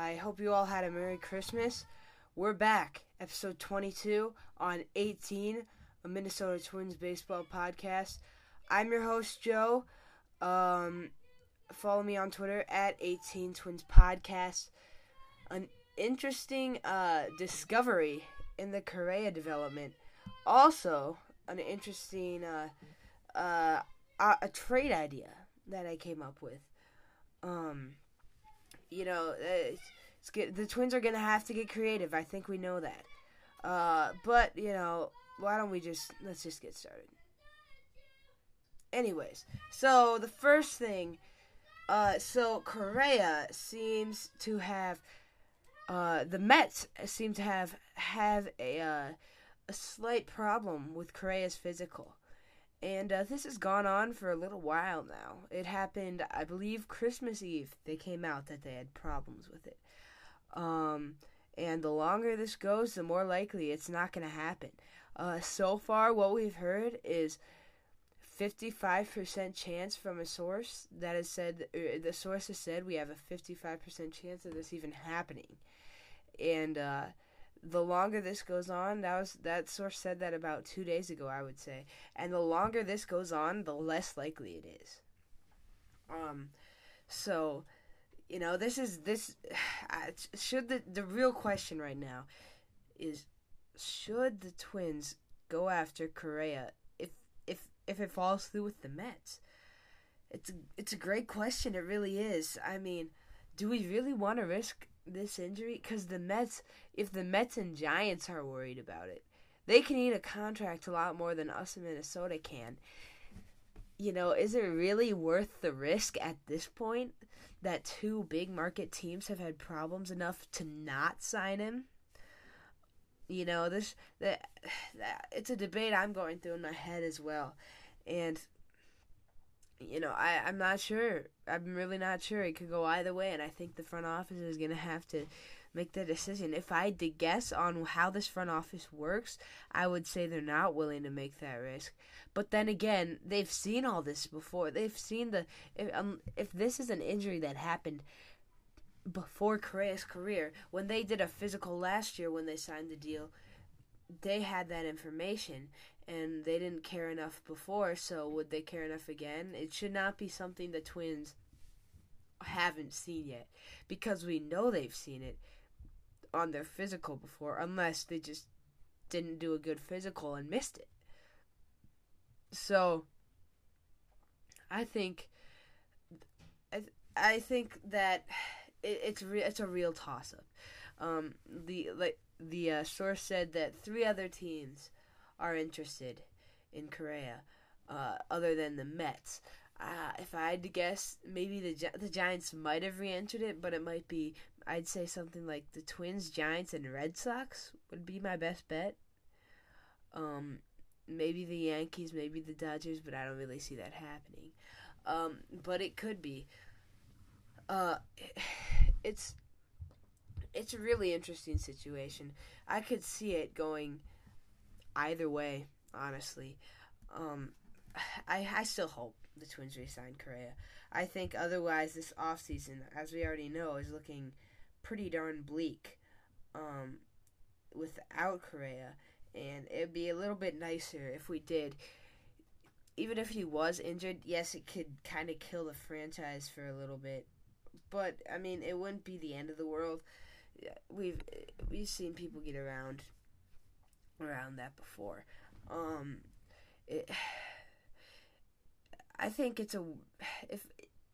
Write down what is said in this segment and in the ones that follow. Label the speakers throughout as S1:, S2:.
S1: I hope you all had a Merry Christmas. We're back, episode 22 on 18, a Minnesota Twins baseball podcast. I'm your host, Joe. Um, follow me on Twitter at 18 Twins Podcast. An interesting uh, discovery in the Correa development. Also, an interesting uh, uh, a, a trade idea that I came up with. Um, you know, it's get, the Twins are gonna have to get creative. I think we know that. Uh, but you know, why don't we just let's just get started. Anyways, so the first thing, uh, so Correa seems to have, uh, the Mets seem to have have a uh, a slight problem with Correa's physical. And uh, this has gone on for a little while now. It happened, I believe, Christmas Eve. They came out that they had problems with it. Um, and the longer this goes, the more likely it's not going to happen. Uh, so far, what we've heard is 55% chance from a source that has said, uh, the source has said we have a 55% chance of this even happening. And, uh, the longer this goes on, that was that source said that about two days ago, I would say. And the longer this goes on, the less likely it is. Um, so, you know, this is this. Should the the real question right now is, should the Twins go after Correa if if if it falls through with the Mets? It's a, it's a great question. It really is. I mean, do we really want to risk this injury because the Mets, if the Mets and Giants are worried about it, they can eat a contract a lot more than us in Minnesota can. You know, is it really worth the risk at this point that two big market teams have had problems enough to not sign him? You know, this that, that it's a debate I'm going through in my head as well, and you know, I, I'm not sure. I'm really not sure. It could go either way, and I think the front office is going to have to make the decision. If I had to guess on how this front office works, I would say they're not willing to make that risk. But then again, they've seen all this before. They've seen the if um, if this is an injury that happened before Correa's career, when they did a physical last year when they signed the deal, they had that information and they didn't care enough before, so would they care enough again? It should not be something the Twins haven't seen yet because we know they've seen it on their physical before, unless they just didn't do a good physical and missed it. So, I think, I, I think that it, it's re- it's a real toss up. Um, the like the uh, source said that three other teams are interested in Correa, uh, other than the Mets. Uh, if I had to guess, maybe the the Giants might have re-entered it, but it might be I'd say something like the Twins, Giants, and Red Sox would be my best bet. Um, maybe the Yankees, maybe the Dodgers, but I don't really see that happening. Um, but it could be. Uh, it's it's a really interesting situation. I could see it going either way, honestly. Um, I I still hope the Twins resign Correa. I think otherwise this offseason, as we already know, is looking pretty darn bleak um, without Correa. And it'd be a little bit nicer if we did. Even if he was injured, yes, it could kind of kill the franchise for a little bit. But I mean, it wouldn't be the end of the world. We've we've seen people get around around that before. Um, it, I think it's a if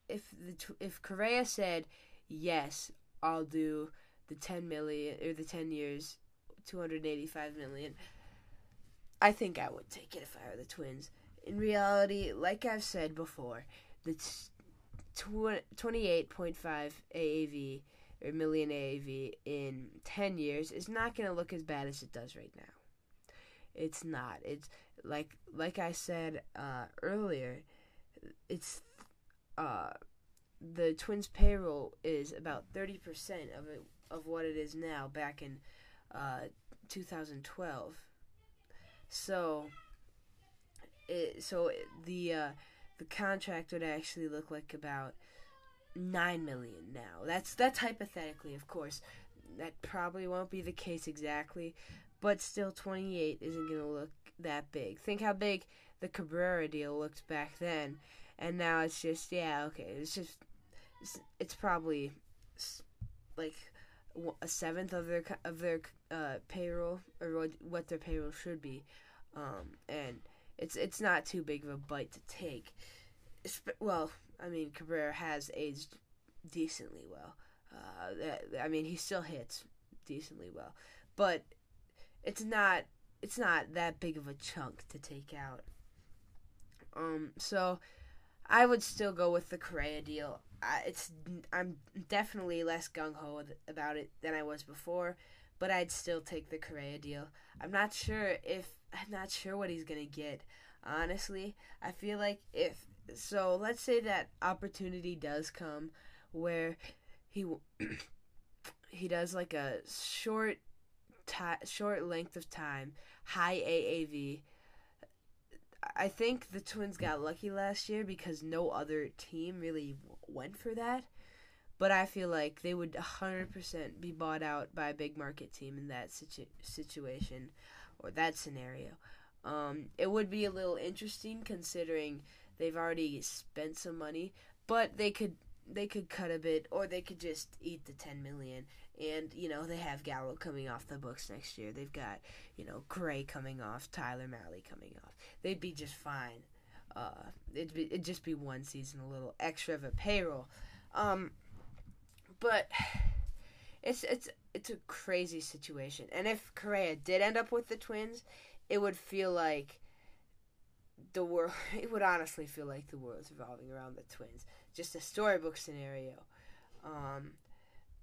S1: if the if Correa said yes, I'll do the ten million or the ten years, two hundred eighty five million. I think I would take it if I were the Twins. In reality, like I've said before, the t- 28.5 AAV or million AAV in 10 years is not going to look as bad as it does right now. It's not. It's like like I said uh, earlier. It's uh, the Twins' payroll is about thirty percent of it of what it is now. Back in uh, 2012. So it so the uh, the contract would actually look like about nine million now. That's that's hypothetically, of course. That probably won't be the case exactly, but still, twenty eight isn't going to look that big. Think how big the Cabrera deal looked back then, and now it's just yeah, okay, it's just it's, it's probably like a seventh of their of their uh, payroll or what, what their payroll should be, um, and it's it's not too big of a bite to take. It's, well, I mean Cabrera has aged decently well. Uh, I mean he still hits decently well, but it's not it's not that big of a chunk to take out. Um, so I would still go with the Correa deal. I, it's I'm definitely less gung ho about it than I was before, but I'd still take the Correa deal. I'm not sure if I'm not sure what he's gonna get. Honestly, I feel like if so, let's say that opportunity does come where he he does like a short ti- short length of time, high AAV I think the Twins got lucky last year because no other team really went for that. But I feel like they would 100% be bought out by a big market team in that situ- situation or that scenario. Um, it would be a little interesting considering they've already spent some money, but they could they could cut a bit or they could just eat the 10 million and you know they have Gallo coming off the books next year. They've got you know Gray coming off, Tyler Mahle coming off. They'd be just fine. Uh, it'd be it'd just be one season, a little extra of a payroll. Um, but it's it's it's a crazy situation. And if Correa did end up with the Twins, it would feel like the world. It would honestly feel like the world's revolving around the Twins. Just a storybook scenario. Um,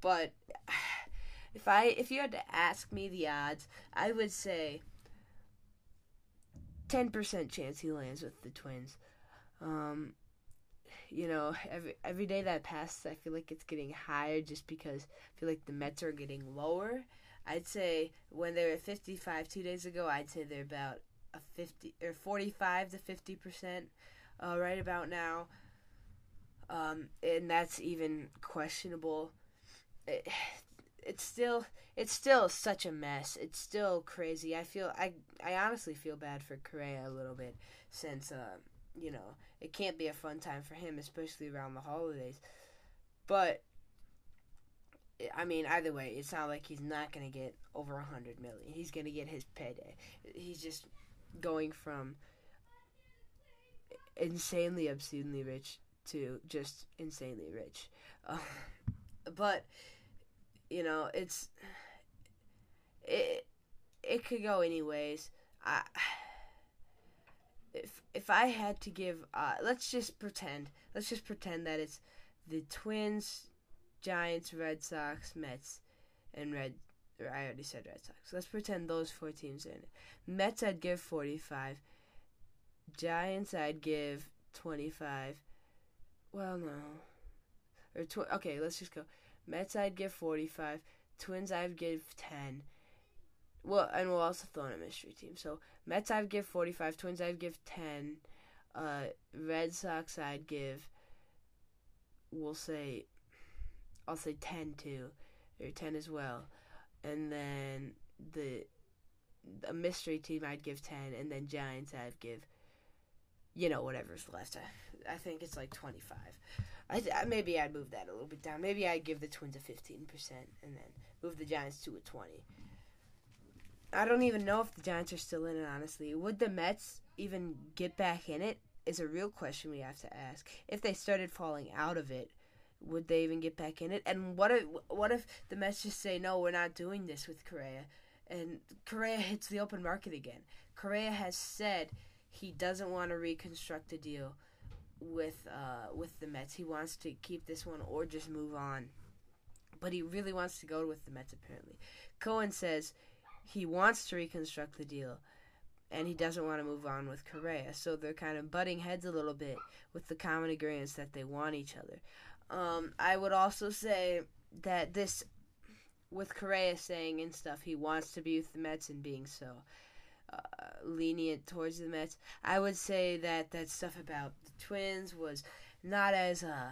S1: but if I if you had to ask me the odds, I would say ten percent chance he lands with the Twins. Um, you know, every every day that passes, I feel like it's getting higher just because I feel like the Mets are getting lower. I'd say when they were 55 two days ago, I'd say they're about a 50 or 45 to 50 percent uh, right about now. Um, and that's even questionable it, it's still it's still such a mess. It's still crazy. I feel I I honestly feel bad for Correa a little bit since uh, you know it can't be a fun time for him, especially around the holidays. But I mean, either way, it's not like he's not gonna get over a hundred million. He's gonna get his payday. He's just going from insanely obscenely rich to just insanely rich. Uh, but you know, it's it it could go anyways. I if if I had to give, uh, let's just pretend, let's just pretend that it's the Twins, Giants, Red Sox, Mets, and Red. I already said Red Sox. Let's pretend those four teams are in it. Mets, I'd give forty-five. Giants, I'd give twenty-five. Well, no. Or tw- okay, let's just go. Mets I'd give 45. Twins I'd give 10. Well, and we'll also throw in a mystery team. So Mets I'd give 45. Twins I'd give 10. Uh, Red Sox I'd give. We'll say. I'll say 10 too, or 10 as well, and then the a mystery team I'd give 10, and then Giants I'd give. You know whatever's left. I, think it's like 25. I, I, maybe I'd move that a little bit down. Maybe I'd give the Twins a 15% and then move the Giants to a 20. I don't even know if the Giants are still in it, honestly. Would the Mets even get back in it? Is a real question we have to ask. If they started falling out of it, would they even get back in it? And what if what if the Mets just say no, we're not doing this with Correa, and Correa hits the open market again? Correa has said he doesn't want to reconstruct the deal with uh, with the Mets. He wants to keep this one or just move on, but he really wants to go with the Mets. Apparently, Cohen says he wants to reconstruct the deal, and he doesn't want to move on with Correa. So they're kind of butting heads a little bit with the common agreements that they want each other. Um, I would also say that this, with Correa saying and stuff, he wants to be with the Mets and being so. Uh, lenient towards the Mets. I would say that that stuff about the Twins was not as uh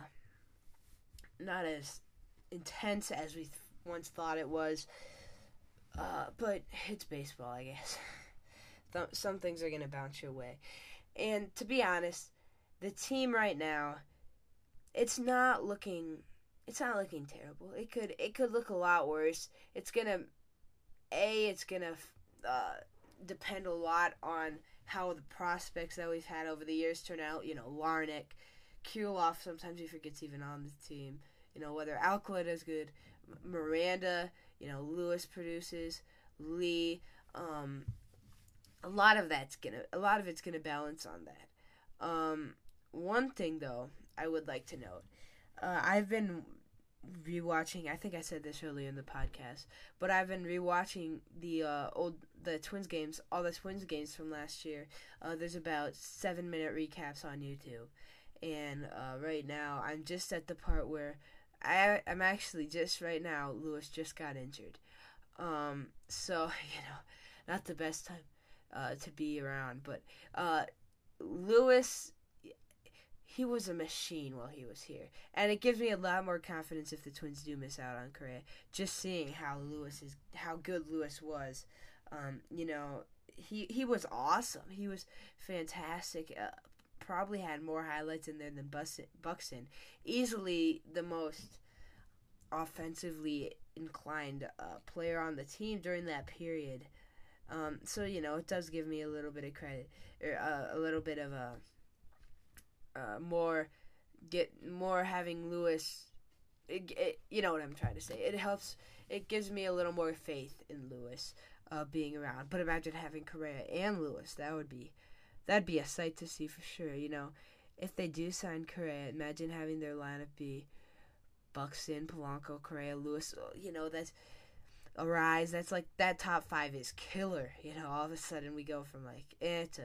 S1: not as intense as we th- once thought it was. Uh, but it's baseball, I guess. Th- some things are gonna bounce your way, and to be honest, the team right now, it's not looking, it's not looking terrible. It could, it could look a lot worse. It's gonna, a, it's gonna uh, depend a lot on how the prospects that we've had over the years turn out. You know, Larnach, Kirilloff. Sometimes he forgets even on the team. You know whether Alcala is good, Miranda. You know Lewis produces, Lee. Um, a lot of that's gonna, a lot of it's gonna balance on that. Um, one thing though, I would like to note, uh, I've been rewatching. I think I said this earlier in the podcast, but I've been rewatching the uh, old the Twins games, all the Twins games from last year. Uh, there's about seven minute recaps on YouTube, and uh, right now I'm just at the part where I I'm actually just right now. Lewis just got injured, um, so you know, not the best time uh, to be around, but uh, Lewis he was a machine while he was here, and it gives me a lot more confidence if the Twins do miss out on Correa. Just seeing how Lewis is, how good Lewis was, um, you know, he he was awesome. He was fantastic. Uh, probably had more highlights in there than Buxton. Easily the most offensively inclined uh, player on the team during that period. Um, so you know, it does give me a little bit of credit, or uh, a little bit of a uh, more get more having Lewis. It, it, you know what I'm trying to say. It helps. It gives me a little more faith in Lewis uh, being around. But imagine having Correa and Lewis. That would be that'd be a sight to see for sure. You know, if they do sign Correa, imagine having their lineup be Buxton, Polanco, Correa, Lewis. Uh, you know, that's Arraez. That's like that top five is killer. You know, all of a sudden we go from like eh to,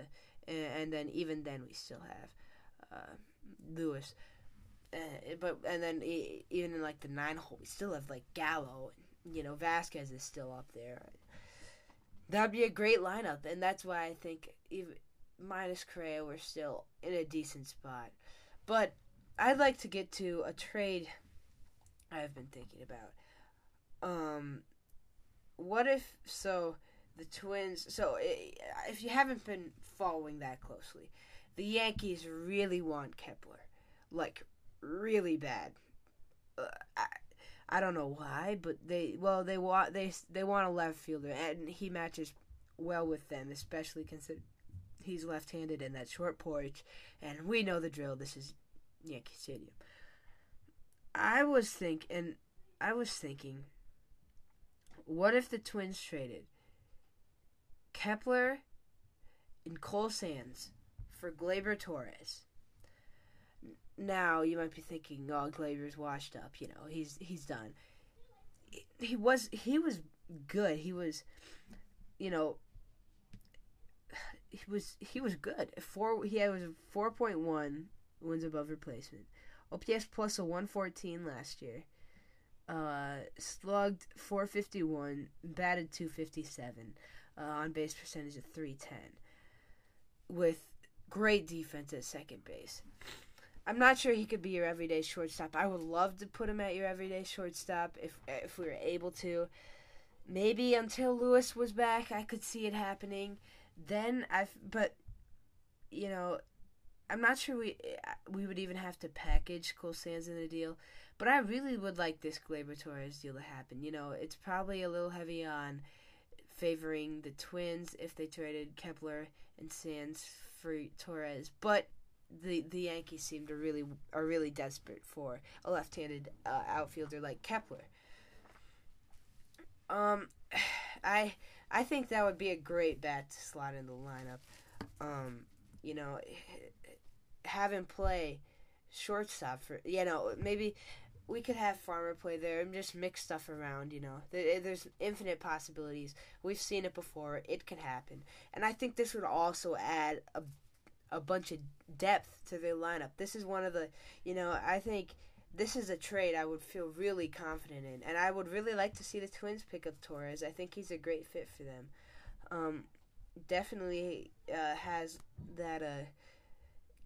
S1: eh, and then even then we still have uh, Lewis. Uh, but and then even in like the nine hole, we still have like Gallo. You know, Vazquez is still up there. That'd be a great lineup, and that's why I think even minus Correa, we're still in a decent spot. But I'd like to get to a trade I've been thinking about. Um, what if so? The Twins. So if you haven't been following that closely, the Yankees really want Kepler, like really bad. Uh, I, I don't know why, but they well they want they they want a left fielder, and he matches well with them, especially consider he's left-handed in that short porch, and we know the drill. This is Yankee Stadium. I was thinking, I was thinking, what if the Twins traded Kepler and Cole Sands for Gleyber Torres? Now you might be thinking, "Oh, Gleyber's washed up. You know, he's he's done." He was he was good. He was, you know, he was he was good. Four he had was four point one wins above replacement. OPS plus a one fourteen last year. Uh, slugged four fifty one, batted two fifty seven, uh, on base percentage of three ten, with great defense at second base. I'm not sure he could be your everyday shortstop. I would love to put him at your everyday shortstop if if we were able to. Maybe until Lewis was back, I could see it happening. Then I, but you know, I'm not sure we we would even have to package Cole Sands in a deal. But I really would like this Gleyber Torres deal to happen. You know, it's probably a little heavy on favoring the Twins if they traded Kepler and Sands for Torres, but the the Yankees seem to really are really desperate for a left-handed uh, outfielder like Kepler. Um, I I think that would be a great bat to slot in the lineup. Um, you know, have him play shortstop for you know maybe we could have Farmer play there and just mix stuff around. You know, there's infinite possibilities. We've seen it before. It could happen, and I think this would also add a a bunch of depth to their lineup. This is one of the, you know, I think this is a trade I would feel really confident in, and I would really like to see the Twins pick up Torres. I think he's a great fit for them. Um, definitely uh, has that uh,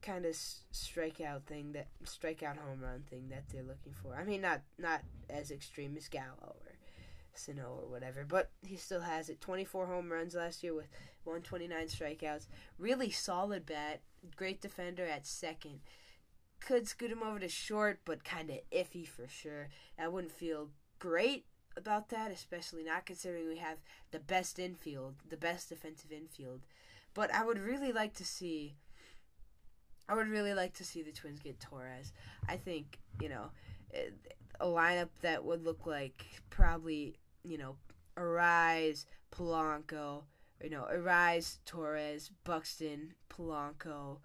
S1: kind of strikeout thing that strikeout home run thing that they're looking for. I mean, not not as extreme as Gallo or Sano or whatever, but he still has it. 24 home runs last year with 129 strikeouts. Really solid bat. Great defender at second. Could scoot him over to short, but kind of iffy for sure. I wouldn't feel great about that, especially not considering we have the best infield, the best defensive infield. But I would really like to see. I would really like to see the Twins get Torres. I think you know a lineup that would look like probably you know Arraez, Polanco, you know Arraez, Torres, Buxton, Polanco,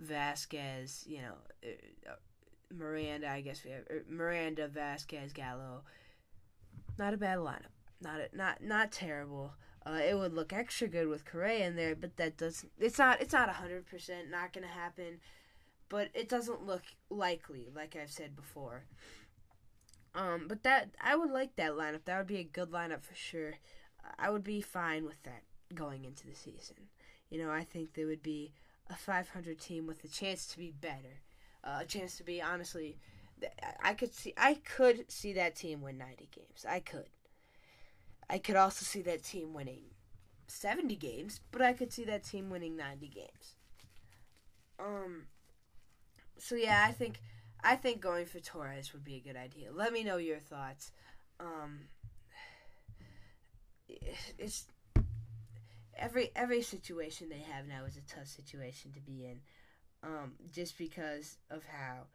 S1: Vazquez, you know uh, Miranda. I guess we have uh, Miranda, Vazquez, Gallo. Not a bad lineup. Not a, not not terrible. Uh, it would look extra good with Correa in there, but that doesn't. It's not. It's not hundred percent. Not gonna happen. But it doesn't look likely, like I've said before. Um, but that I would like that lineup. That would be a good lineup for sure. I would be fine with that going into the season. You know, I think there would be a 500 team with a chance to be better, uh, a chance to be honestly. I could see I could see that team win 90 games. I could. I could also see that team winning 70 games, but I could see that team winning 90 games. Um so yeah, I think I think going for Torres would be a good idea. Let me know your thoughts. Um it's every every situation they have now is a tough situation to be in. Um just because of how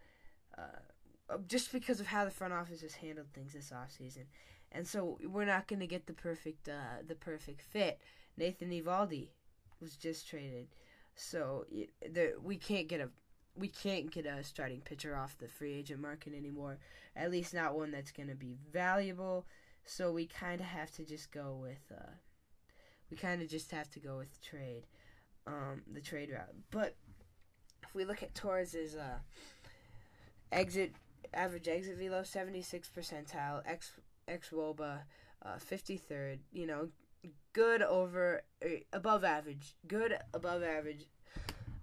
S1: uh just because of how the front office has handled things this offseason and so we're not going to get the perfect uh, the perfect fit. Nathan Eovaldi was just traded, so we can't get a we can't get a starting pitcher off the free agent market anymore. At least not one that's going to be valuable. So we kind of have to just go with uh, we kind of just have to go with trade, um, the trade route. But if we look at Torres's uh, exit average exit velo, seventy six percentile, X xwOBA, uh, 53rd. You know, good over, uh, above average, good above average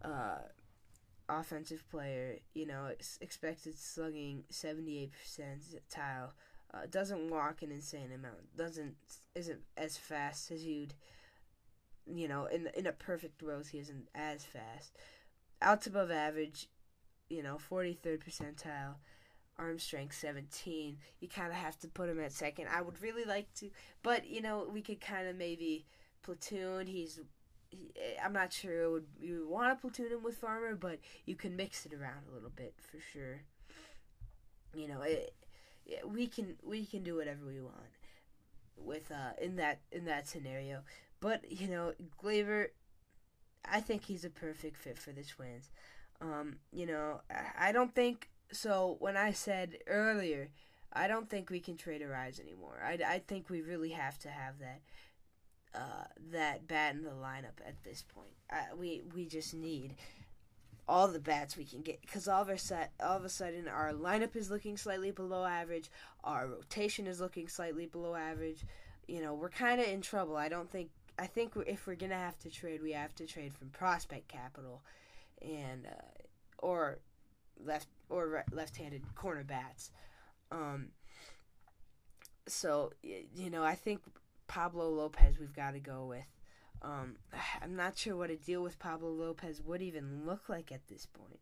S1: uh, offensive player. You know, expected slugging 78% tile. Uh, doesn't walk an insane amount. Doesn't isn't as fast as you'd. You know, in in a perfect world, he isn't as fast. Outs above average, you know, 43rd percentile arm strength 17. You kind of have to put him at second. I would really like to, but you know, we could kind of maybe platoon. He's he, I'm not sure would you want to platoon him with Farmer, but you can mix it around a little bit for sure. You know, it, it, we can we can do whatever we want with uh in that in that scenario. But you know, Gleyber, I think he's a perfect fit for the Twins. Um, you know, I, I don't think so when I said earlier, I don't think we can trade Arraez anymore. I, I think we really have to have that uh, that bat in the lineup at this point. Uh, we we just need all the bats we can get because all of a set all of a sudden our lineup is looking slightly below average. Our rotation is looking slightly below average. You know we're kind of in trouble. I don't think I think if we're gonna have to trade, we have to trade from prospect capital, and uh, or left or left-handed corner bats. Um, so you know, I think Pablo Lopez we've got to go with. Um, I'm not sure what a deal with Pablo Lopez would even look like at this point.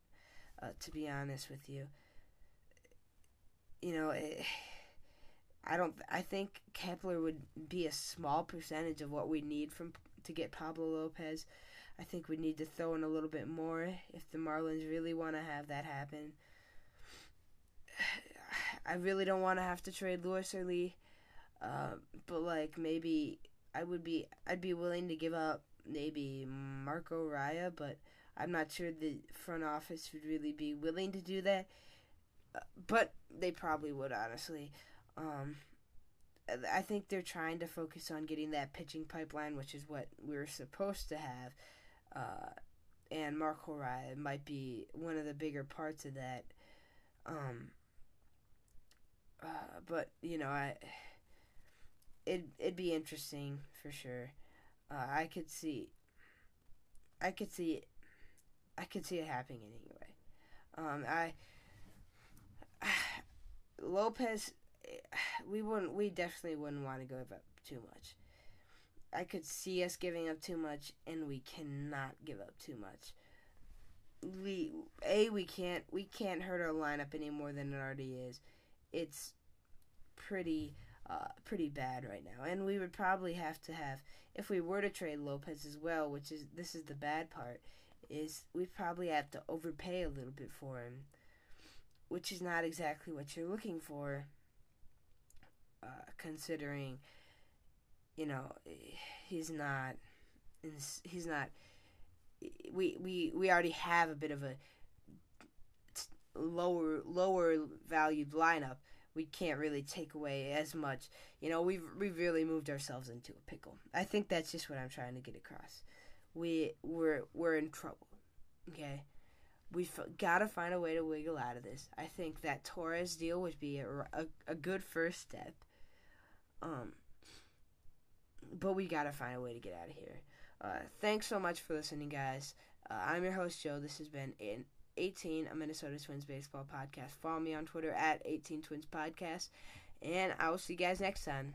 S1: Uh, to be honest with you, you know, it, eh, I don't. I think Kepler would be a small percentage of what we need from to get Pablo Lopez. I think we need to throw in a little bit more if the Marlins really want to have that happen. I really don't want to have to trade Lewis or Lee, uh, but like maybe I would be I'd be willing to give up maybe Marco Raya, but I'm not sure the front office would really be willing to do that. Uh, but they probably would honestly. Um, I think they're trying to focus on getting that pitching pipeline, which is what we're supposed to have. Uh, and Marco Raya might be one of the bigger parts of that. Um, uh, but you know, I it it'd be interesting for sure. Uh, I could see, I could see I could see it happening anyway. Um, I Lopez, we wouldn't. We definitely wouldn't want to give up too much. I could see us giving up too much, and we cannot give up too much. We a we can't we can't hurt our lineup any more than it already is. It's pretty uh, pretty bad right now, and we would probably have to have if we were to trade Lopez as well, which is this is the bad part, is we probably have to overpay a little bit for him, which is not exactly what you're looking for. Uh, considering, you know, he's not, he's not. We we we already have a bit of a lower lower valued lineup we can't really take away as much. You know, we've we've really moved ourselves into a pickle. I think that's just what I'm trying to get across. We we're we're in trouble. Okay, we've got to find a way to wiggle out of this. I think that Torres deal would be a, a, a good first step. Um, but we got to find a way to get out of here. Uh, thanks so much for listening, guys. Uh, I'm your host Joe. This has been an 18, a Minnesota Twins baseball podcast. Follow me on Twitter at 18 Twins Podcast. And I will see you guys next time.